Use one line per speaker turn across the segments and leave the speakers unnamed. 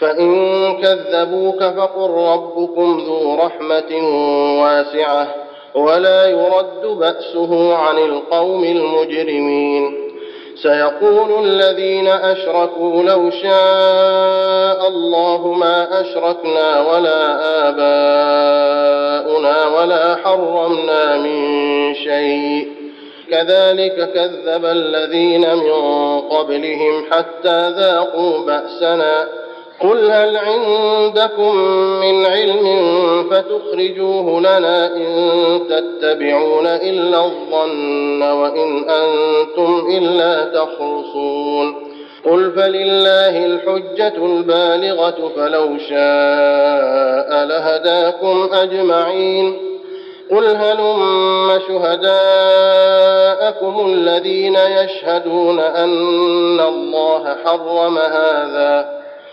فإن كذبوك فقل ربكم ذو رحمة واسعة ولا يرد بأسه عن القوم المجرمين. سيقول الذين أشركوا لو شاء الله ما أشركنا ولا آباؤنا ولا حرمنا من شيء. كذلك كذب الذين من قبلهم حتى ذاقوا بأسنا. قل هل عندكم من علم فتخرجوه لنا إن تتبعون إلا الظن وإن أنتم إلا تخرصون قل فلله الحجة البالغة فلو شاء لهداكم أجمعين قل هلم شهداءكم الذين يشهدون أن الله حرم هذا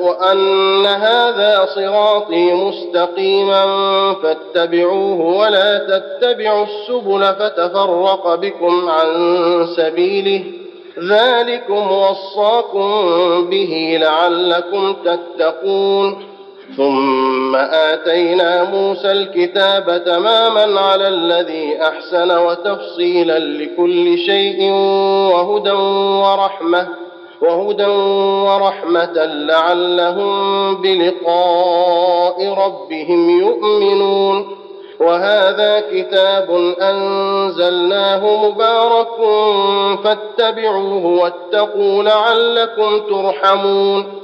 وأن هذا صراطي مستقيما فاتبعوه ولا تتبعوا السبل فتفرق بكم عن سبيله. ذلكم وصاكم به لعلكم تتقون. ثم آتينا موسى الكتاب تماما على الذي أحسن وتفصيلا لكل شيء وهدى ورحمة. وهدى ورحمة لعلهم بلقاء ربهم يؤمنون. وهذا كتاب أنزلناه مبارك فاتبعوه واتقوا لعلكم ترحمون.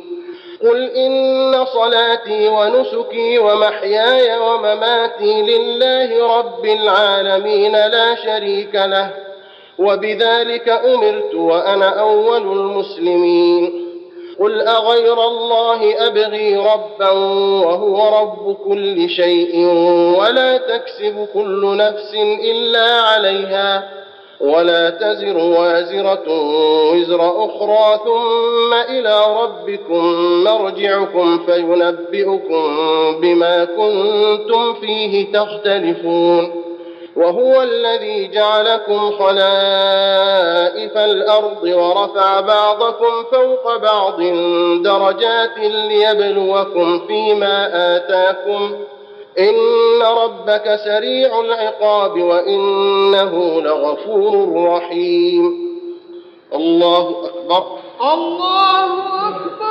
قل إن صلاتي ونسكي ومحياي ومماتي لله رب العالمين لا شريك له وبذلك أمرت وأنا أول المسلمين قل أغير الله أبغي ربا وهو رب كل شيء ولا تكسب كل نفس إلا عليها ولا تزر وازرة وزر أخرى ثم إلى ربكم مرجعكم فينبئكم بما كنتم فيه تختلفون. وهو الذي جعلكم خلائف الأرض ورفع بعضكم فوق بعض درجات ليبلوكم فيما آتاكم. ربك سريع العقاب وإنه لغفور رحيم. الله أكبر.
الله أكبر.